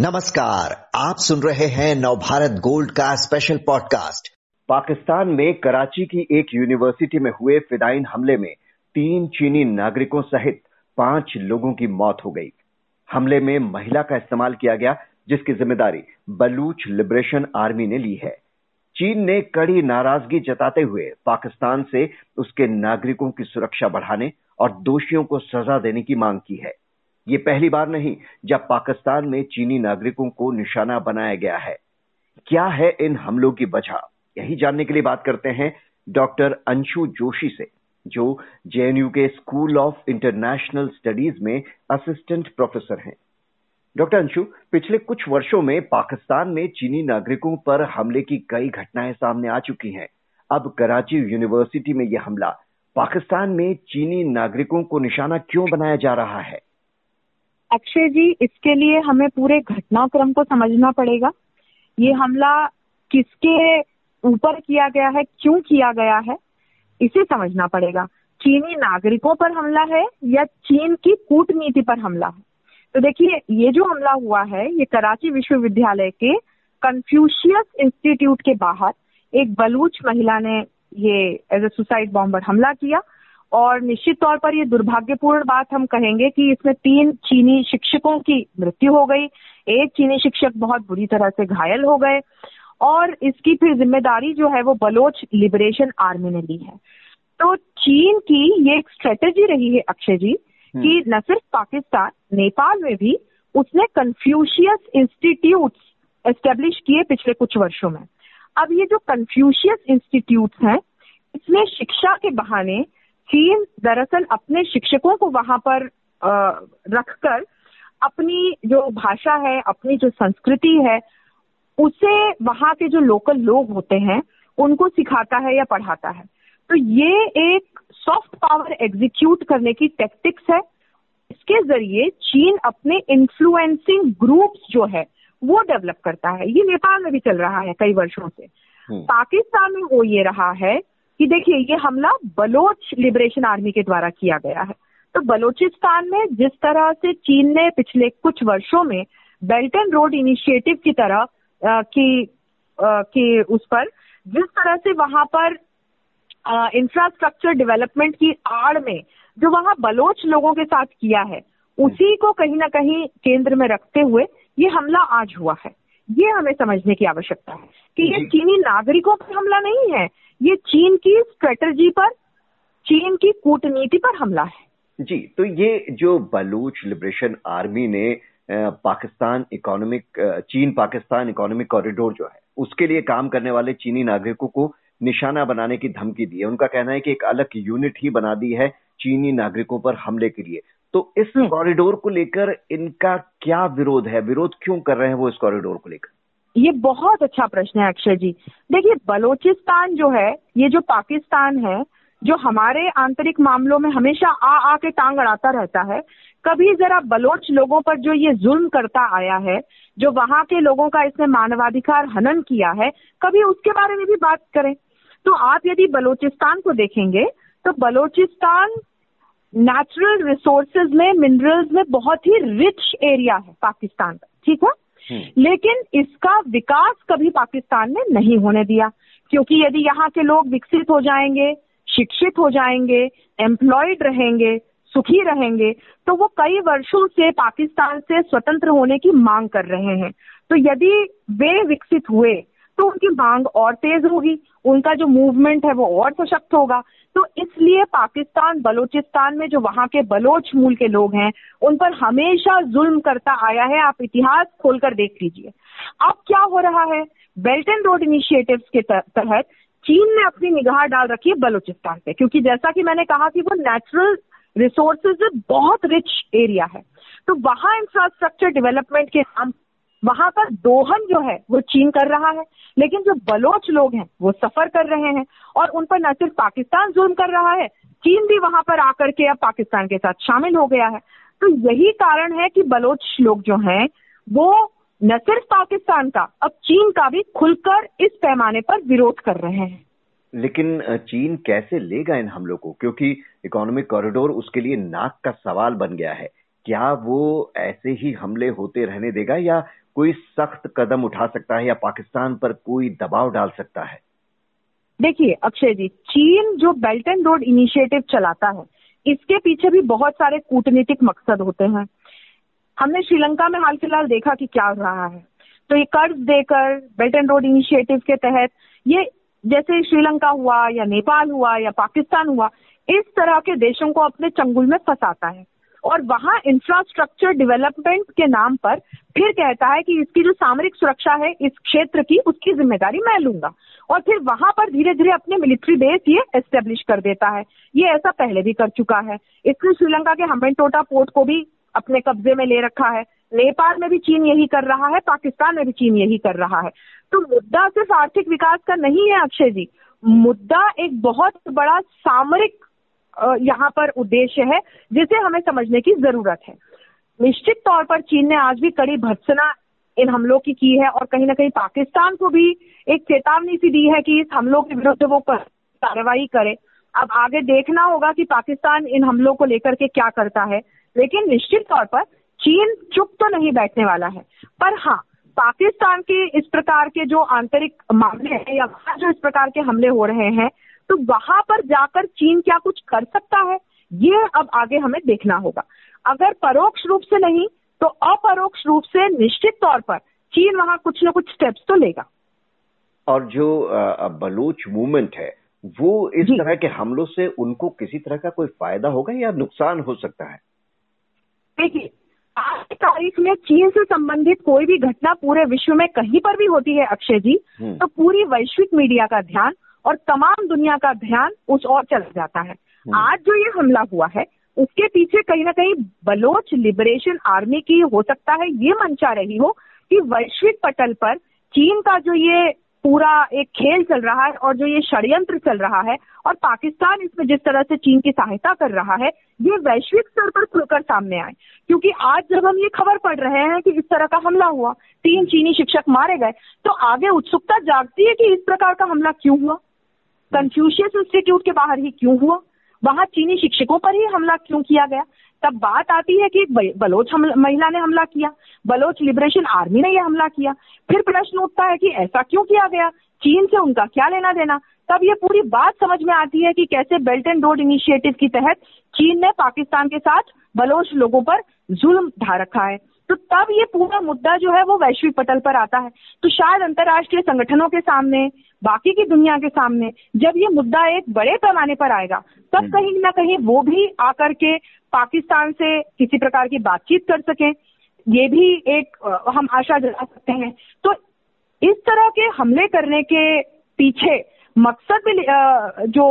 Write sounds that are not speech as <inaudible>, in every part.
नमस्कार, आप सुन रहे हैं नवभारत गोल्ड का स्पेशल पॉडकास्ट पाकिस्तान में कराची की एक यूनिवर्सिटी में हुए फिदाइन हमले में तीन चीनी नागरिकों सहित पाँच लोगों की मौत हो गई। हमले में महिला का इस्तेमाल किया गया, जिसकी ज़िम्मेदारी बलूच लिबरेशन आर्मी ने ली है। चीन ने कड़ी नाराज़गी जताते हुए पाकिस्तान से उसके नागरिकों की सुरक्षा बढ़ाने और दोषियों को सजा देने की मांग की है। ये पहली बार नहीं, जब पाकिस्तान में चीनी नागरिकों को निशाना बनाया गया है। क्या है इन हमलों की वजह? यही जानने के लिए बात करते हैं डॉक्टर अंशु जोशी से, जो जेएनयू के स्कूल ऑफ़ इंटरनेशनल स्टडीज़ में असिस्टेंट प्रोफेसर हैं। डॉक्टर अंशु, पिछले कुछ वर्षों में पाकिस्तान में चीनी नागरिकों पर हमले की कई घटनाएँ सामने आ चुकी हैं। अब कराची यूनिवर्सिटी में यह हमला। पाकिस्तान में चीनी नागरिकों को निशाना क्यों बनाया जा रहा है? अक्षय जी, इसके लिए हमें पूरे घटनाक्रम को समझना पड़ेगा। ये हमला किसके ऊपर किया गया है, क्यों किया गया है, इसे समझना पड़ेगा। चीनी नागरिकों पर हमला है या चीन की कूटनीति पर हमला है? तो देखिए, ये जो हमला हुआ है, ये कराची विश्वविद्यालय के कंफ्यूशियस इंस्टीट्यूट के बाहर एक बलूच महिला ने ये एज ए सुसाइड बॉम्बर हमला किया। और निश्चित तौर पर ये दुर्भाग्यपूर्ण बात हम कहेंगे कि इसमें तीन चीनी शिक्षकों की मृत्यु हो गई। एक चीनी शिक्षक बहुत बुरी तरह से घायल हो गए और इसकी फिर ज़िम्मेदारी जो है वो बलोच लिबरेशन आर्मी ने ली है। तो चीन की ये एक स्ट्रेटेजी रही है अक्षय जी कि हम्म। न सिर्फ़ पाकिस्तान नेपाल में भी उसने कन्फ्यूशियस इंस्टीट्यूट एस्टेब्लिश किए पिछले कुछ वर्षों में। अब ये जो कन्फ्यूशियस इंस्टीट्यूट हैं इसमें शिक्षा के बहाने चीन दरअसल अपने शिक्षकों को वहाँ पर रखकर अपनी जो भाषा है अपनी जो संस्कृति है उसे वहाँ के जो लोकल लोग होते हैं उनको सिखाता है या पढ़ाता है। तो ये एक सॉफ्ट पावर एग्जीक्यूट करने की टेक्टिक्स है। इसके ज़रिए चीन अपने इन्फ्लुएंसिंग ग्रुप्स जो है वो डेवलप करता है। ये नेपाल में भी चल रहा है कई वर्षों से। हम्म। पाकिस्तान में हो ये रहा है कि देखिए ये हमला बलोच लिबरेशन आर्मी के द्वारा किया गया है। तो बलोचिस्तान में जिस तरह से चीन ने पिछले कुछ वर्षों में बेल्ट एंड रोड इनिशिएटिव की तरह की की उस पर जिस तरह से वहाँ पर इंफ्रास्ट्रक्चर डेवलपमेंट की आड़ में जो वहाँ बलोच लोगों के साथ किया है उसी को कहीं ना कहीं केंद्र में रखते हुए ये हमला आज हुआ है। ये हमें समझने की आवश्यकता है कि ये चीनी नागरिकों पर हमला नहीं है। ये चीन की स्ट्रेटजी पर चीन की कूटनीति पर हमला है। जी तो ये जो बलूच लिबरेशन आर्मी ने पाकिस्तान इकोनॉमिक चीन पाकिस्तान इकोनॉमिक कॉरिडोर जो है उसके लिए काम करने वाले चीनी नागरिकों को निशाना बनाने की धमकी दी है। उनका कहना है कि एक अलग यूनिट ही बना दी है चीनी नागरिकों पर हमले के लिए। तो इस हम्म। कॉरिडोर को लेकर इनका क्या विरोध है? विरोध क्यों कर रहे हैं वो इस कॉरिडोर को लेकर? ये बहुत अच्छा प्रश्न है अक्षय जी। देखिए बलोचिस्तान जो है ये जो पाकिस्तान है जो हमारे आंतरिक मामलों में हमेशा आ आ के टांग अड़ाता रहता है कभी जरा बलोच लोगों पर जो ये जुल्म करता आया है जो वहाँ के लोगों का इसने मानवाधिकार हनन किया है कभी उसके बारे में भी बात करें। तो आप यदि बलोचिस्तान को देखेंगे तो बलोचिस्तान नेचुरल रिसोर्सेज में मिनरल्स में बहुत ही रिच एरिया है पाकिस्तान का ठीक है हम्म। लेकिन इसका विकास कभी पाकिस्तान ने नहीं होने दिया क्योंकि यदि यहाँ के लोग विकसित हो जाएँगे शिक्षित हो जाएँगे एम्प्लॉयड रहेंगे सुखी रहेंगे तो वो कई वर्षों से पाकिस्तान से स्वतंत्र होने की मांग कर रहे हैं तो यदि वे विकसित हुए तो उनकी मांग और तेज होगी, उनका जो मूवमेंट है वो और सशक्त होगा। तो इसलिए पाकिस्तान, बलोचिस्तान में जो वहाँ के बलोच मूल के लोग हैं, उन पर हमेशा जुल्म करता आया है। आप इतिहास खोलकर देख लीजिए। अब क्या हो रहा है? बेल्ट एंड रोड इनिशिएटिव के तहत चीन ने अपनी निगाह डाल रखी है बलोचिस्तान पे, क्योंकि जैसा कि मैंने कहा कि वो नेचुरल रिसोर्सेज बहुत रिच एरिया है। तो वहाँ इंफ्रास्ट्रक्चर डेवलपमेंट के नाम वहाँ पर दोहन जो है, वो चीन कर रहा है, लेकिन जो बलोच लोग हैं, वो सफ़र कर रहे हैं और उन पर न सिर्फ़ पाकिस्तान जुल्म कर रहा है, चीन भी वहाँ पर आकर के अब पाकिस्तान के साथ शामिल हो गया है। तो यही कारण है कि बलोच लोग जो हैं, वो न सिर्फ़ पाकिस्तान का, अब चीन का भी खुलकर इस पैमाने पर विरोध कर रहे हैं। लेकिन चीन कैसे लेगा इन हमलों को? क्योंकि इकोनॉमिक कॉरिडोर उसके लिए नाक का सवाल बन गया है। क्या वो ऐसे ही हमले होते रहने देगा या कोई सख्त कदम उठा सकता है या पाकिस्तान पर कोई दबाव डाल सकता है? देखिए, अक्षय जी, चीन जो बेल्ट एंड रोड इनिशिएटिव चलाता है, इसके पीछे भी बहुत सारे कूटनीतिक मकसद होते हैं। हमने श्रीलंका में हाल फ़िलहाल देखा कि क्या हो रहा है। तो ये कर्ज देकर बेल्ट एंड रोड इनिशिएटिव के तहत, ये जैसे श्रीलंका हुआ या नेपाल हुआ या पाकिस्तान हुआ, इस तरह के देशों को अपने चंगुल में फंसाता है। और वहाँ इंफ्रास्ट्रक्चर डेवलपमेंट के नाम पर फिर कहता है कि इसकी जो सामरिक सुरक्षा है इस क्षेत्र की, उसकी ज़िम्मेदारी मैं लूँगा। और फिर वहाँ पर धीरे धीरे अपने मिलिट्री बेस ये एस्टेब्लिश कर देता है। ये ऐसा पहले भी कर चुका है। इसने श्रीलंका के हमेंटोटा पोर्ट को भी अपने कब्जे में ले रखा है। नेपाल में भी चीन यही कर रहा है, पाकिस्तान में भी चीन यही कर रहा है। तो मुद्दा सिर्फ़ आर्थिक विकास का नहीं है अक्षय जी। मुद्दा एक बहुत बड़ा सामरिक यहाँ पर उद्देश्य है, जिसे हमें समझने की ज़रूरत है। निश्चित तौर पर चीन ने आज भी कड़ी भत्सना इन हमलों की की है, और कहीं ना कहीं पाकिस्तान को भी एक चेतावनी सी दी है कि इस हमलों के विरुद्ध वो कार्रवाई करे। अब आगे देखना होगा कि पाकिस्तान इन हमलों को लेकर के क्या करता है, लेकिन निश्चित तौर पर चीन चुप तो नहीं बैठने वाला है। पर हाँ पाकिस्तान के इस प्रकार के जो आंतरिक मामले हैं, या जो इस प्रकार के हमले हो रहे हैं तो वहाँ पर जाकर चीन क्या कुछ कर सकता है? ये अब आगे हमें देखना होगा। अगर परोक्ष रूप से नहीं तो अपरोक्ष रूप से निश्चित तौर पर चीन वहाँ कुछ न कुछ स्टेप्स तो लेगा। और जो बलूच मूवमेंट है वो इस तरह के हमलों से उनको किसी तरह का कोई फ़ायदा होगा या नुकसान हो सकता है? देखिए आज की तारीख में चीन से संबंधित कोई भी घटना पूरे विश्व में कहीं पर भी होती है अक्षय जी हम्म। तो पूरी वैश्विक मीडिया का ध्यान और तमाम दुनिया का ध्यान उस ओर चला जाता है। हम्म। आज जो ये हमला हुआ है उसके पीछे कहीं ना कहीं बलोच लिबरेशन आर्मी की हो सकता है ये मंशा रही हो कि वैश्विक पटल पर चीन का जो ये पूरा एक खेल चल रहा है और जो ये षड्यंत्र चल रहा है और पाकिस्तान इसमें जिस तरह से चीन की सहायता कर रहा है ये वैश्विक स्तर पर खुलकर सामने आए। क्योंकि आज जब हम ये खबर पढ़ रहे हैं कि इस तरह का हमला हुआ तीन चीनी शिक्षक मारे गए तो आगे उत्सुकता जागती है कि इस प्रकार का हमला क्यों हुआ? कंफ्यूशियस इंस्टीट्यूट के बाहर ही क्यों हुआ? वहाँ चीनी शिक्षकों पर ही हमला क्यों किया गया? तब बात आती है कि बलोच महिला ने हमला किया। बलोच लिबरेशन आर्मी ने यह हमला किया। फिर प्रश्न उठता है कि ऐसा क्यों किया गया? चीन से उनका क्या लेना देना? तब ये पूरी बात समझ में आती है कि कैसे बेल्ट एंड रोड इनिशिएटिव के तहत चीन ने पाकिस्तान के साथ बलोच लोगों पर जुल्म ढा रखा है। तो तब ये पूरा मुद्दा जो है वो वैश्विक पटल पर आता है। तो शायद अंतर्राष्ट्रीय संगठनों के सामने बाकी की दुनिया के सामने जब ये मुद्दा एक बड़े पैमाने पर आएगा तब हम्म। कहीं ना कहीं वो भी आकर के पाकिस्तान से किसी प्रकार की बातचीत कर सकें ये भी एक हम आशा जला सकते हैं तो इस तरह के हमले करने के पीछे मकसद भी जो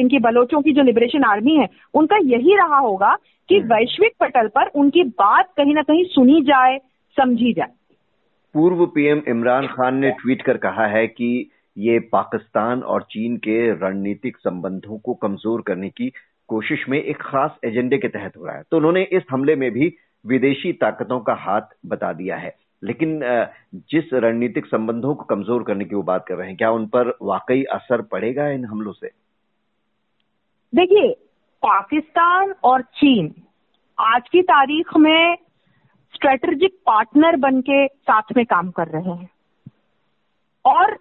इनकी बलोचों की जो लिबरेशन आर्मी है उनका यही रहा होगा कि हम्म। वैश्विक पटल पर उनकी बात कहीं ना कहीं सुनी जाए समझी जाए पूर्व पीएम इमरान खान ने <laughs> ट्वीट कर कहा है कि ये पाकिस्तान और चीन के रणनीतिक संबंधों को कमज़ोर करने की कोशिश में एक खास एजेंडे के तहत हो रहा है। तो उन्होंने इस हमले में भी विदेशी ताकतों का हाथ बता दिया है। लेकिन जिस रणनीतिक संबंधों को कमज़ोर करने की वो बात कर रहे हैं, क्या उन पर वाकई असर पड़ेगा इन हमलों से? देखिए, पाकिस्तान और चीन आज की तारीख में स्ट्रेटेजिक पार्टनर बन के साथ में काम कर रहे हैं। और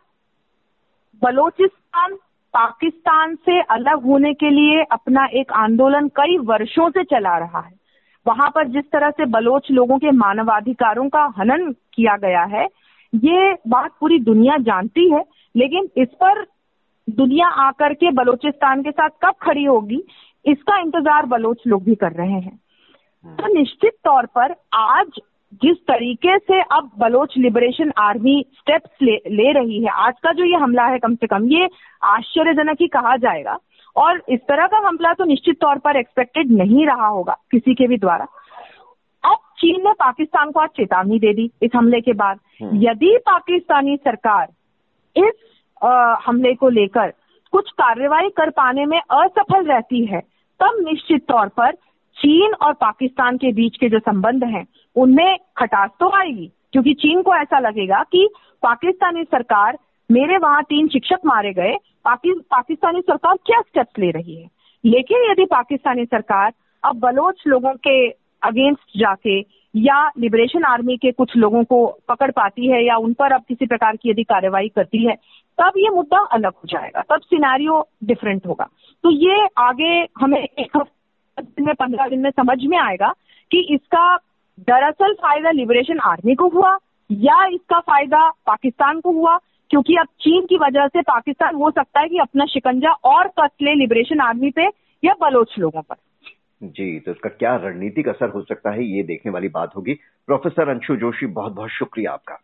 बलोचिस्तान, पाकिस्तान से अलग होने के लिए अपना एक आंदोलन कई वर्षों से चला रहा है। वहाँ पर जिस तरह से बलोच लोगों के मानवाधिकारों का हनन किया गया है, ये बात पूरी दुनिया जानती है, लेकिन इस पर दुनिया आकर के बलोचिस्तान के साथ कब खड़ी होगी, इसका इंतज़ार बलोच लोग भी कर रहे हैं। तो निश्चित तौर पर आज जिस तरीके से अब बलोच लिबरेशन आर्मी स्टेप्स ले, ले रही है आज का जो ये हमला है कम से कम ये आश्चर्यजनक ही कहा जाएगा। और इस तरह का हमला तो निश्चित तौर पर एक्सपेक्टेड नहीं रहा होगा किसी के भी द्वारा। अब चीन ने पाकिस्तान को आज चेतावनी दे दी इस हमले के बाद। हम्म। यदि पाकिस्तानी सरकार इस आ, हमले को लेकर कुछ कार्रवाई कर पाने में असफल रहती है तब निश्चित तौर पर चीन और पाकिस्तान के बीच के जो संबंध हैं उनमें खटास तो आएगी क्योंकि चीन को ऐसा लगेगा कि पाकिस्तानी सरकार मेरे वहाँ तीन शिक्षक मारे गए पाकि, पाकिस्तानी सरकार क्या स्टेप्स ले रही है? लेकिन यदि पाकिस्तानी सरकार अब बलोच लोगों के अगेंस्ट जाके या लिबरेशन आर्मी के कुछ लोगों को पकड़ पाती है या उन पर अब किसी प्रकार की यदि कार्रवाई करती है तब ये मुद्दा अलग हो जाएगा तब सिनारियो डिफरेंट होगा। तो ये आगे हमें एक दिन में पंद्रह दिन में समझ में आएगा कि इसका दरअसल फ़ायदा लिबरेशन आर्मी को हुआ या इसका फ़ायदा पाकिस्तान को हुआ, क्योंकि अब चीन की वजह से पाकिस्तान, हो सकता है कि अपना शिकंजा और कस ले लिबरेशन आर्मी पे या बलोच लोगों पर। जी तो इसका क्या रणनीतिक असर हो सकता है, ये देखने वाली बात होगी। प्रोफेसर अंशु जोशी बहुत बहुत शुक्रिया आपका।